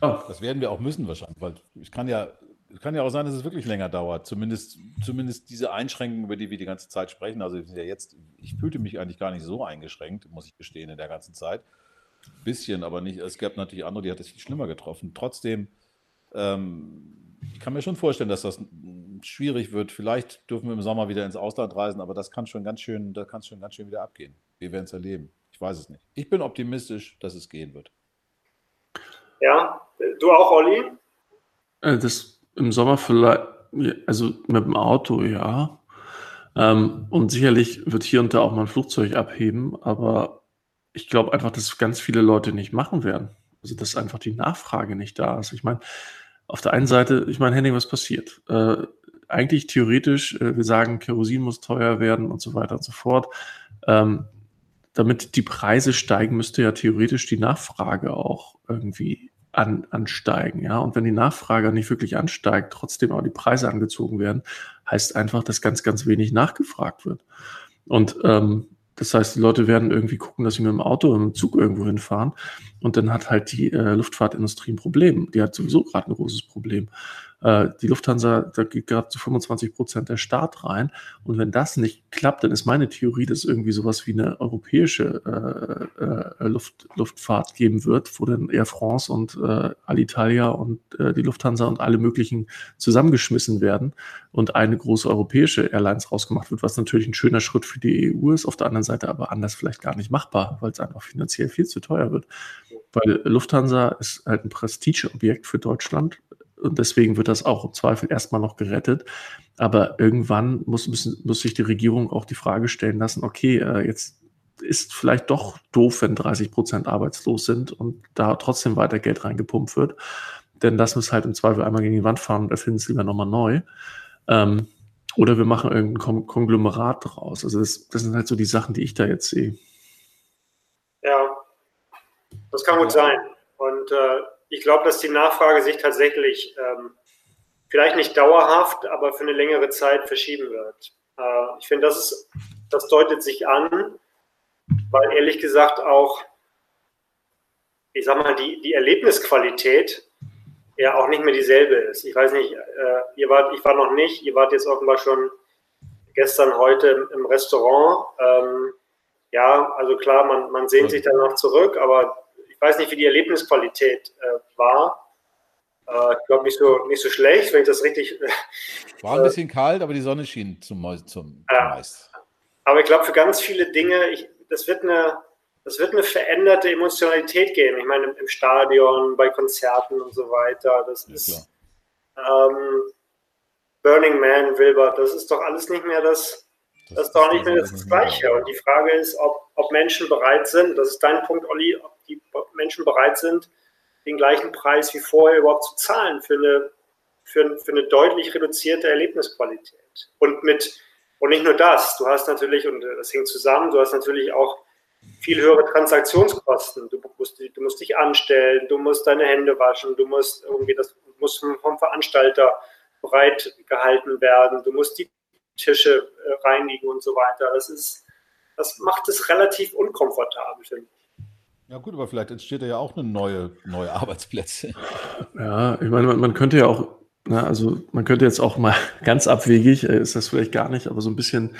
Das werden wir auch müssen wahrscheinlich, weil ich kann ja kann ja auch sein, dass es wirklich länger dauert. Zumindest, zumindest diese Einschränkungen, über die wir die ganze Zeit sprechen. Also ja jetzt, ich fühlte mich eigentlich gar nicht so eingeschränkt, muss ich gestehen, in der ganzen Zeit. Bisschen, aber nicht. Es gab natürlich andere, die hat es viel schlimmer getroffen. Trotzdem, ähm, ich kann mir schon vorstellen, dass das schwierig wird. Vielleicht dürfen wir im Sommer wieder ins Ausland reisen, aber das kann schon ganz schön, da kann schon ganz schön wieder abgehen. Wir werden es erleben. Ich weiß es nicht. Ich bin optimistisch, dass es gehen wird. Ja, du auch, Olli? Äh, das im Sommer vielleicht, also mit dem Auto, ja. Ähm, und sicherlich wird hier und da auch mal ein Flugzeug abheben, aber ich glaube einfach, dass ganz viele Leute nicht machen werden. Also, dass einfach die Nachfrage nicht da ist. Ich meine, auf der einen Seite, ich meine, Henning, was passiert? Äh, eigentlich theoretisch, äh, wir sagen, Kerosin muss teuer werden und so weiter und so fort. Ähm, damit die Preise steigen, müsste ja theoretisch die Nachfrage auch irgendwie an, ansteigen. Ja? Und wenn die Nachfrage nicht wirklich ansteigt, trotzdem aber die Preise angezogen werden, heißt einfach, dass ganz, ganz wenig nachgefragt wird. Und ähm, das heißt, die Leute werden irgendwie gucken, dass sie mit dem Auto mit dem Zug irgendwo hinfahren. Und dann hat halt die äh, Luftfahrtindustrie ein Problem. Die hat sowieso gerade ein großes Problem. Äh, die Lufthansa, da geht gerade zu 25 Prozent der Staat rein. Und wenn das nicht klappt, dann ist meine Theorie, dass irgendwie sowas wie eine europäische äh, äh, Luft, Luftfahrt geben wird, wo dann Air France und äh, Alitalia und äh, die Lufthansa und alle möglichen zusammengeschmissen werden und eine große europäische Airlines rausgemacht wird, was natürlich ein schöner Schritt für die EU ist, auf der anderen Seite aber anders vielleicht gar nicht machbar, weil es einfach finanziell viel zu teuer wird. Weil Lufthansa ist halt ein Prestigeobjekt für Deutschland und deswegen wird das auch im Zweifel erstmal noch gerettet. Aber irgendwann muss, müssen, muss sich die Regierung auch die Frage stellen lassen, okay, äh, jetzt ist vielleicht doch doof, wenn 30 Prozent arbeitslos sind und da trotzdem weiter Geld reingepumpt wird. Denn das muss halt im Zweifel einmal gegen die Wand fahren und erfinden es lieber nochmal neu. Ähm, oder wir machen irgendein Konglomerat draus. Also das, das sind halt so die Sachen, die ich da jetzt sehe. Ja, das kann gut sein. Und äh, ich glaube, dass die Nachfrage sich tatsächlich ähm, vielleicht nicht dauerhaft, aber für eine längere Zeit verschieben wird. Äh, ich finde, das, ist, das deutet sich an, weil ehrlich gesagt auch, ich sag mal, die, die Erlebnisqualität ja auch nicht mehr dieselbe ist. Ich weiß nicht, äh, ihr wart, ich war noch nicht, ihr wart jetzt offenbar schon gestern, heute im, im Restaurant. Ähm, ja, also klar, man, man sehnt sich danach zurück, aber weiß nicht, wie die Erlebnisqualität äh, war. Äh, ich glaube, nicht so, nicht so schlecht, wenn ich das richtig. war ein bisschen kalt, aber die Sonne schien zum, zum, ja. Aber ich glaube, für ganz viele Dinge, ich, das, wird eine, das wird eine veränderte Emotionalität geben. Ich meine, im, im Stadion, bei Konzerten und so weiter. Das ja, ist. Ähm, Burning Man, Wilbert, das ist doch alles nicht mehr das, das, das ist doch nicht mehr das Gleiche. Und die Frage ist, ob, ob Menschen bereit sind, das ist dein Punkt, Olli, ob die Menschen bereit sind, den gleichen Preis wie vorher überhaupt zu zahlen für eine, für, für eine deutlich reduzierte Erlebnisqualität. Und mit, und nicht nur das, du hast natürlich, und das hängt zusammen, du hast natürlich auch viel höhere Transaktionskosten. Du musst, du musst dich anstellen, du musst deine Hände waschen, du musst irgendwie das muss vom Veranstalter bereit gehalten werden, du musst die Tische äh, reinigen und so weiter. Das ist, das macht es relativ unkomfortabel, finde ich. Ja gut, aber vielleicht entsteht ja auch eine neue, neue Arbeitsplätze. Ja, ich meine, man, man könnte ja auch, na, also man könnte jetzt auch mal ganz abwegig, äh, ist das vielleicht gar nicht, aber so ein bisschen,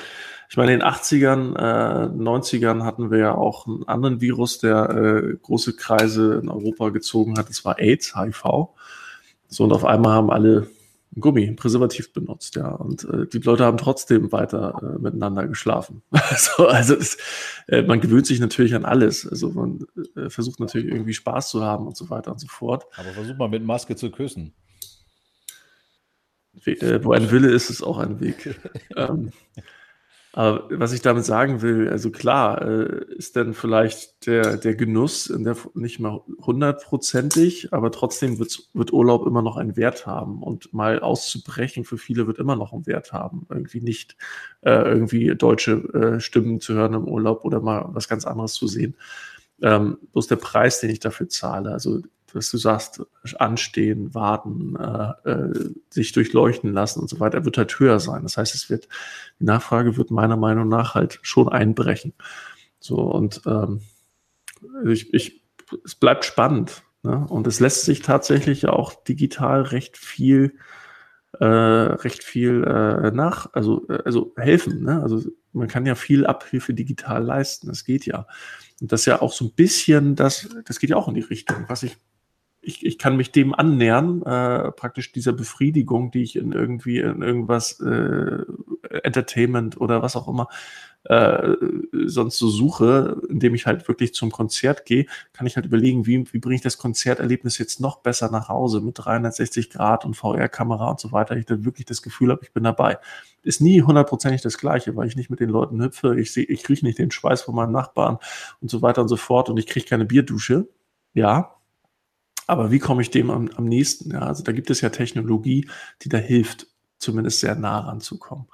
ich meine, in den 80ern, äh, 90ern hatten wir ja auch einen anderen Virus, der äh, große Kreise in Europa gezogen hat. Das war AIDS, HIV. So, und auf einmal haben alle Gummi, ein Präservativ benutzt, ja. Und äh, die Leute haben trotzdem weiter äh, miteinander geschlafen. also, also es, äh, man gewöhnt sich natürlich an alles. Also man äh, versucht natürlich irgendwie Spaß zu haben und so weiter und so fort. Aber versucht mal mit Maske zu küssen. We äh, wo ein Wille ist, ist auch ein Weg. ähm, aber was ich damit sagen will, also klar, äh, ist dann vielleicht der, der Genuss in der, nicht mehr hundertprozentig, aber trotzdem wird, wird Urlaub immer noch einen Wert haben und mal auszubrechen für viele wird immer noch einen Wert haben. Irgendwie nicht äh, irgendwie deutsche äh, Stimmen zu hören im Urlaub oder mal was ganz anderes zu sehen. Ähm, bloß der Preis, den ich dafür zahle, also dass du sagst, anstehen, warten, äh, äh, sich durchleuchten lassen und so weiter, wird halt höher sein. Das heißt, es wird, die Nachfrage wird meiner Meinung nach halt schon einbrechen. So, und ähm, ich, ich, es bleibt spannend. Ne? Und es lässt sich tatsächlich auch digital recht viel äh, recht viel äh, nach, also, äh, also helfen. Ne? Also man kann ja viel Abhilfe digital leisten, das geht ja. Und das ist ja auch so ein bisschen, das, das geht ja auch in die Richtung, was ich ich, ich kann mich dem annähern, äh, praktisch dieser Befriedigung, die ich in irgendwie in irgendwas äh, Entertainment oder was auch immer äh, sonst so suche, indem ich halt wirklich zum Konzert gehe, kann ich halt überlegen, wie, wie bringe ich das Konzerterlebnis jetzt noch besser nach Hause mit 360 Grad und VR-Kamera und so weiter. Ich dann wirklich das Gefühl habe, ich bin dabei. Ist nie hundertprozentig das Gleiche, weil ich nicht mit den Leuten hüpfe, ich sehe, ich rieche nicht den Schweiß von meinem Nachbarn und so weiter und so fort und ich kriege keine Bierdusche. Ja, aber wie komme ich dem am, am nächsten? Ja, also da gibt es ja Technologie, die da hilft, zumindest sehr nah ranzukommen.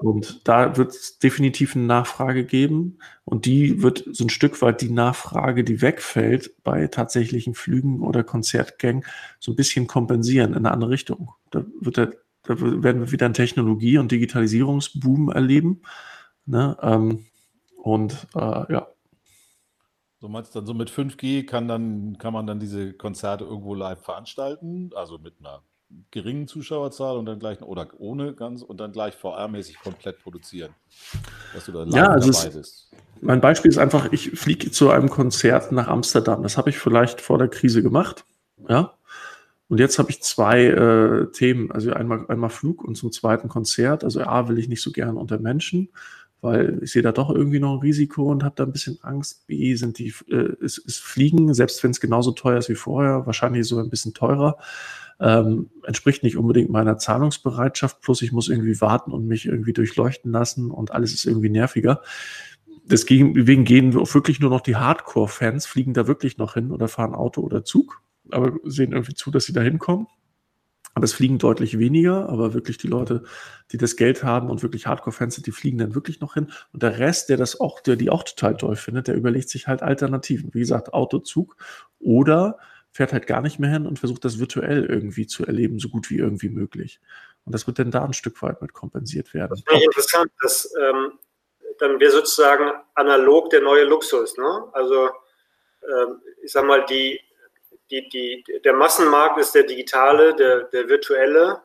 Und da wird es definitiv eine Nachfrage geben. Und die wird so ein Stück weit die Nachfrage, die wegfällt bei tatsächlichen Flügen oder Konzertgängen, so ein bisschen kompensieren in eine andere Richtung. Da, wird der, da werden wir wieder einen Technologie- und Digitalisierungsboom erleben. Ne? Ähm, und äh, ja. So meinst du dann so mit 5G kann dann kann man dann diese Konzerte irgendwo live veranstalten, also mit einer geringen Zuschauerzahl und dann gleich oder ohne ganz und dann gleich VR-mäßig komplett produzieren. Dass du da ja, also dabei bist. Mein Beispiel ist einfach, ich fliege zu einem Konzert nach Amsterdam. Das habe ich vielleicht vor der Krise gemacht. Ja. Und jetzt habe ich zwei äh, Themen. Also einmal, einmal Flug und zum zweiten Konzert. Also A will ich nicht so gern unter Menschen, weil ich sehe da doch irgendwie noch ein Risiko und habe da ein bisschen Angst. B sind die, äh, ist, ist Fliegen, selbst wenn es genauso teuer ist wie vorher, wahrscheinlich so ein bisschen teurer ähm, entspricht nicht unbedingt meiner Zahlungsbereitschaft, plus ich muss irgendwie warten und mich irgendwie durchleuchten lassen und alles ist irgendwie nerviger. Deswegen gehen wirklich nur noch die Hardcore-Fans, fliegen da wirklich noch hin oder fahren Auto oder Zug, aber sehen irgendwie zu, dass sie da hinkommen. Aber es fliegen deutlich weniger, aber wirklich die Leute, die das Geld haben und wirklich Hardcore-Fans sind, die fliegen dann wirklich noch hin. Und der Rest, der das auch, der die auch total toll findet, der überlegt sich halt Alternativen. Wie gesagt, Auto, Zug oder fährt halt gar nicht mehr hin und versucht das virtuell irgendwie zu erleben, so gut wie irgendwie möglich. Und das wird dann da ein Stück weit mit kompensiert werden. Das ich interessant, dass ähm, dann wäre sozusagen analog der neue Luxus. Ne? Also ähm, ich sag mal, die, die, die, der Massenmarkt ist der digitale, der, der virtuelle.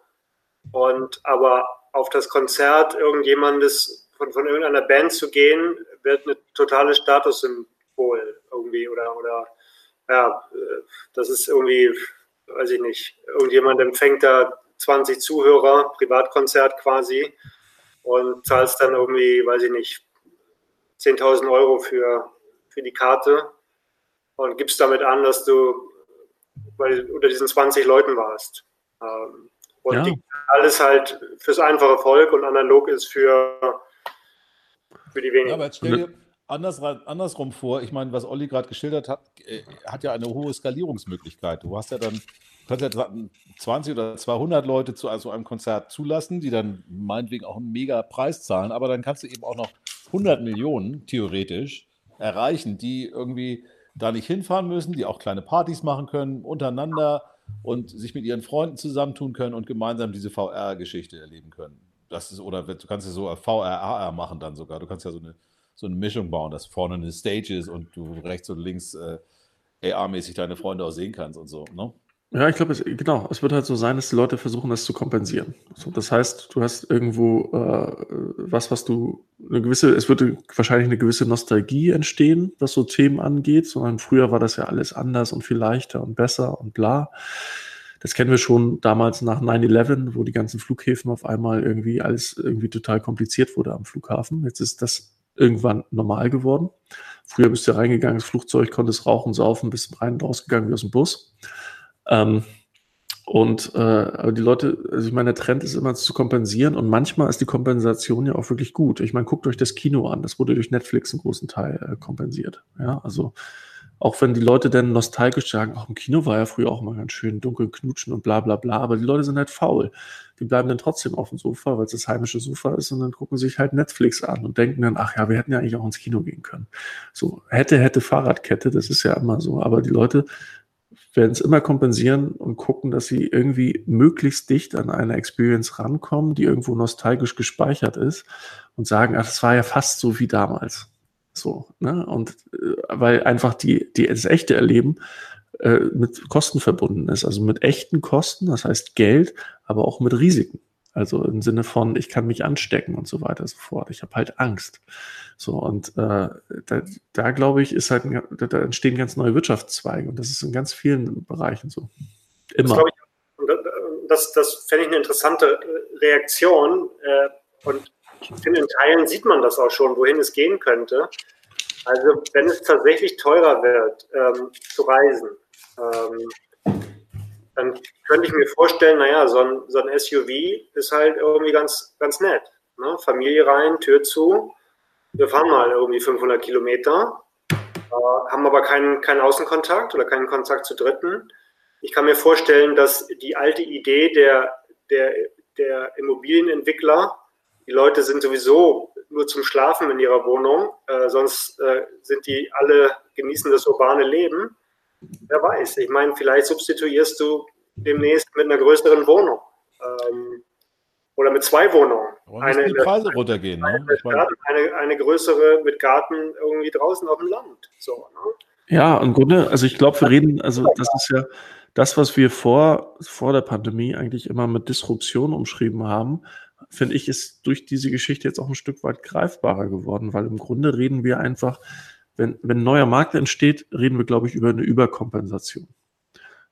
Und aber auf das Konzert irgendjemandes von, von irgendeiner Band zu gehen, wird eine totale Statussymbol irgendwie oder, oder ja, das ist irgendwie, weiß ich nicht, irgendjemand empfängt da 20 Zuhörer, Privatkonzert quasi, und zahlst dann irgendwie, weiß ich nicht, 10.000 Euro für, für die Karte und gibst damit an, dass du bei, unter diesen 20 Leuten warst. Ähm, und ja. alles halt fürs einfache Volk und analog ist für, für die wenigen. Ja, aber jetzt stell dir, anders, andersrum vor. Ich meine, was Olli gerade geschildert hat, äh, hat ja eine hohe Skalierungsmöglichkeit. Du hast ja dann, kannst ja 20 oder 200 Leute zu also einem Konzert zulassen, die dann meinetwegen auch einen mega Preis zahlen, aber dann kannst du eben auch noch 100 Millionen theoretisch erreichen, die irgendwie da nicht hinfahren müssen, die auch kleine Partys machen können untereinander und sich mit ihren Freunden zusammentun können und gemeinsam diese VR-Geschichte erleben können. Das ist, oder du kannst ja so VRAR machen dann sogar. Du kannst ja so eine so eine Mischung bauen, dass vorne eine Stage ist und du rechts und links äh, AR-mäßig deine Freunde auch sehen kannst und so. Ne? Ja, ich glaube, genau. Es wird halt so sein, dass die Leute versuchen, das zu kompensieren. So, das heißt, du hast irgendwo äh, was, was du eine gewisse, es würde wahrscheinlich eine gewisse Nostalgie entstehen, was so Themen angeht, sondern früher war das ja alles anders und viel leichter und besser und bla. Das kennen wir schon damals nach 9-11, wo die ganzen Flughäfen auf einmal irgendwie alles irgendwie total kompliziert wurde am Flughafen. Jetzt ist das irgendwann normal geworden. Früher bist du reingegangen, das Flugzeug, konntest rauchen, saufen, bist rein und rausgegangen wie aus dem Bus. Ähm, und äh, aber die Leute, also ich meine, der Trend ist immer zu kompensieren und manchmal ist die Kompensation ja auch wirklich gut. Ich meine, guckt euch das Kino an, das wurde durch Netflix einen großen Teil äh, kompensiert. Ja, also auch wenn die Leute dann nostalgisch sagen, auch im Kino war ja früher auch immer ganz schön dunkel knutschen und bla bla bla, aber die Leute sind halt faul. Die bleiben dann trotzdem auf dem Sofa, weil es das heimische Sofa ist und dann gucken sich halt Netflix an und denken dann, ach ja, wir hätten ja eigentlich auch ins Kino gehen können. So, hätte, hätte Fahrradkette, das ist ja immer so, aber die Leute werden es immer kompensieren und gucken, dass sie irgendwie möglichst dicht an eine Experience rankommen, die irgendwo nostalgisch gespeichert ist und sagen, ach, das war ja fast so wie damals. So, ne? Und äh, weil einfach die, die das echte Erleben äh, mit Kosten verbunden ist, also mit echten Kosten, das heißt Geld, aber auch mit Risiken. Also im Sinne von, ich kann mich anstecken und so weiter und so fort. Ich habe halt Angst. So, und äh, da, da glaube ich, ist halt, da, da entstehen ganz neue Wirtschaftszweige und das ist in ganz vielen Bereichen so. Immer. Das, ich, das, das fände ich eine interessante Reaktion. Äh, und ich finde, in Teilen sieht man das auch schon, wohin es gehen könnte. Also, wenn es tatsächlich teurer wird, ähm, zu reisen, ähm, dann könnte ich mir vorstellen, naja, so ein, so ein SUV ist halt irgendwie ganz, ganz nett. Ne? Familie rein, Tür zu. Wir fahren mal irgendwie 500 Kilometer, äh, haben aber keinen, keinen Außenkontakt oder keinen Kontakt zu Dritten. Ich kann mir vorstellen, dass die alte Idee der, der, der Immobilienentwickler, die Leute sind sowieso nur zum Schlafen in ihrer Wohnung, äh, sonst äh, sind die alle, genießen das urbane Leben. Wer weiß, ich meine, vielleicht substituierst du demnächst mit einer größeren Wohnung. Ähm, oder mit zwei Wohnungen. eine, die Preise der, runtergehen. Ne? Eine, eine, eine, größere mit Garten irgendwie draußen auf dem Land. So, ne? Ja, im Grunde, also ich glaube, wir reden, also das ist ja das, was wir vor, vor der Pandemie eigentlich immer mit Disruption umschrieben haben, finde ich, ist durch diese Geschichte jetzt auch ein Stück weit greifbarer geworden, weil im Grunde reden wir einfach, wenn, wenn ein neuer Markt entsteht, reden wir, glaube ich, über eine Überkompensation.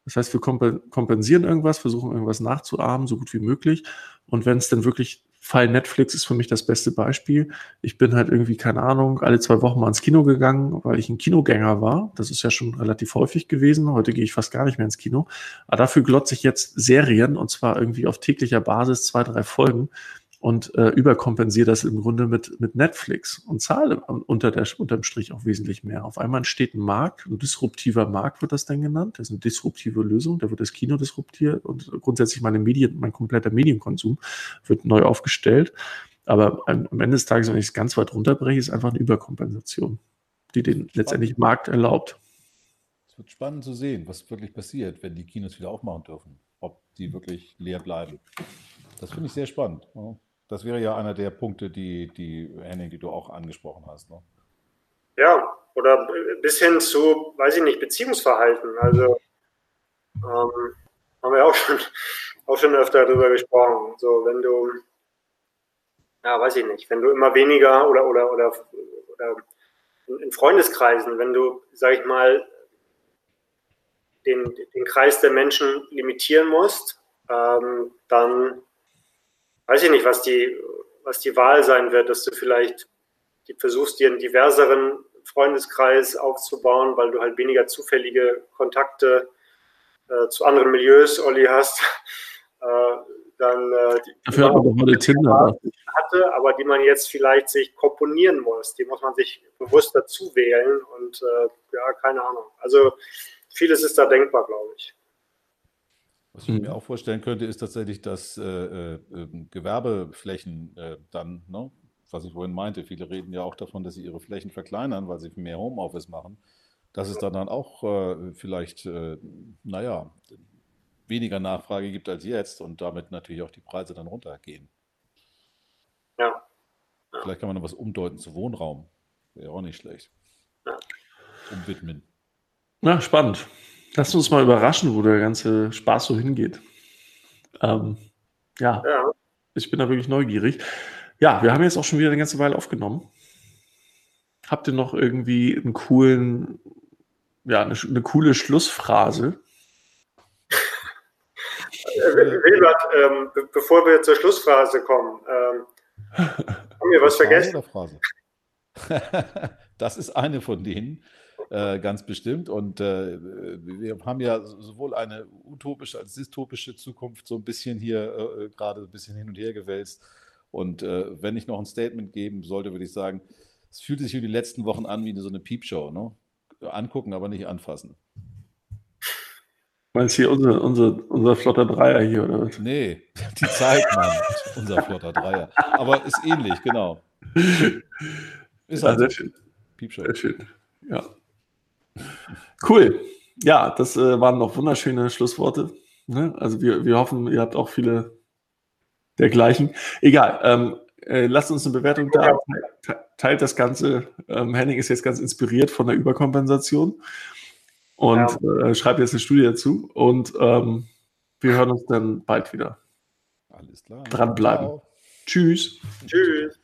Das heißt, wir kompensieren irgendwas, versuchen irgendwas nachzuahmen, so gut wie möglich. Und wenn es dann wirklich Fall Netflix ist für mich das beste Beispiel. Ich bin halt irgendwie, keine Ahnung, alle zwei Wochen mal ins Kino gegangen, weil ich ein Kinogänger war. Das ist ja schon relativ häufig gewesen. Heute gehe ich fast gar nicht mehr ins Kino. Aber dafür glotze ich jetzt Serien und zwar irgendwie auf täglicher Basis zwei, drei Folgen und äh, überkompensiere das im Grunde mit, mit Netflix und zahle unter der, unterm Strich auch wesentlich mehr. Auf einmal entsteht ein Markt, ein disruptiver Markt wird das dann genannt. Das ist eine disruptive Lösung, da wird das Kino disruptiert und grundsätzlich meine Medien, mein kompletter Medienkonsum wird neu aufgestellt. Aber am Ende des Tages, wenn ich es ganz weit runterbreche, ist einfach eine Überkompensation, die den spannend. letztendlich Markt erlaubt. Es wird spannend zu sehen, was wirklich passiert, wenn die Kinos wieder aufmachen dürfen. Ob die wirklich leer bleiben. Das finde ich sehr spannend. Das wäre ja einer der Punkte, die, die Henning, die du auch angesprochen hast. Ne? Ja, oder bis hin zu, weiß ich nicht, Beziehungsverhalten. Also ähm, haben wir auch schon, auch schon öfter darüber gesprochen. So, wenn du, ja, weiß ich nicht, wenn du immer weniger oder, oder, oder, oder in Freundeskreisen, wenn du, sag ich mal, den, den Kreis der Menschen limitieren musst, ähm, dann weiß ich nicht, was die, was die Wahl sein wird, dass du vielleicht die versuchst, dir einen diverseren Freundeskreis aufzubauen, weil du halt weniger zufällige Kontakte äh, zu anderen Milieus, Olli, hast. äh, dann äh, die, Dafür hat man heute Tinder. hatte, aber die man jetzt vielleicht sich komponieren muss. Die muss man sich bewusst dazu wählen und äh, ja, keine Ahnung. Also vieles ist da denkbar, glaube ich. Was ich mhm. mir auch vorstellen könnte, ist tatsächlich, dass äh, äh, ähm, Gewerbeflächen äh, dann, ne, was ich vorhin meinte, viele reden ja auch davon, dass sie ihre Flächen verkleinern, weil sie mehr Homeoffice machen, dass es dann, dann auch äh, vielleicht, äh, naja, weniger Nachfrage gibt als jetzt und damit natürlich auch die Preise dann runtergehen. Ja. ja. Vielleicht kann man noch was umdeuten zu Wohnraum. Wäre auch nicht schlecht. Ja. Umwidmen. Na, spannend. Lass uns mal überraschen, wo der ganze Spaß so hingeht. Ähm, ja. ja, ich bin da wirklich neugierig. Ja, wir haben jetzt auch schon wieder eine ganze Weile aufgenommen. Habt ihr noch irgendwie einen coolen, ja, eine, eine coole Schlussphrase? Äh, Wilbert, ähm, be bevor wir zur Schlussphrase kommen, ähm, haben wir was vergessen? das ist eine von denen. Äh, ganz bestimmt. Und äh, wir haben ja sowohl eine utopische als dystopische Zukunft so ein bisschen hier äh, gerade ein bisschen hin und her gewälzt. Und äh, wenn ich noch ein Statement geben sollte, würde ich sagen, es fühlte sich für die letzten Wochen an wie so eine Piepshow. Ne? Angucken, aber nicht anfassen. Meinst du hier unser, unser, unser flotter Dreier hier, oder was? Nee, die Zeit, Mann. unser flotter Dreier. Aber ist ähnlich, genau. Ist halt ja, sehr schön. Piepshow. Sehr schön. Ja. Cool. Ja, das äh, waren noch wunderschöne Schlussworte. Ne? Also wir, wir hoffen, ihr habt auch viele dergleichen. Egal. Ähm, äh, lasst uns eine Bewertung da. Teilt das Ganze. Ähm, Henning ist jetzt ganz inspiriert von der Überkompensation. und ja. äh, schreibe jetzt eine Studie dazu und ähm, wir hören uns dann bald wieder. Alles klar. Dranbleiben. Ciao. Tschüss. Tschüss.